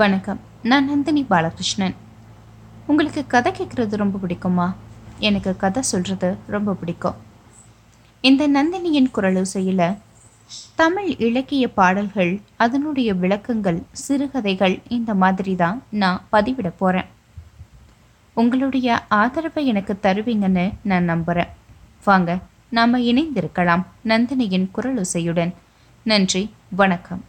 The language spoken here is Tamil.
வணக்கம். நான் நந்தினி பாலகிருஷ்ணன். உங்களுக்கு கதை கேட்குறது ரொம்ப பிடிக்குமா? எனக்கு கதை சொல்கிறது ரொம்ப பிடிக்கும். இந்த நந்தினியின் குரலோசையில் தமிழ் இலக்கிய பாடல்கள் அதனுடைய விளக்கங்கள் சிறுகதைகள் இந்த மாதிரி தான் நான் பதிவிட போகிறேன் உங்களுடைய ஆதரவை எனக்கு தருவீங்கன்னு நான் நம்புகிறேன் வாங்க நாம் இணைந்திருக்கலாம் நந்தினியின் குரலோசையுடன் நன்றி வணக்கம்.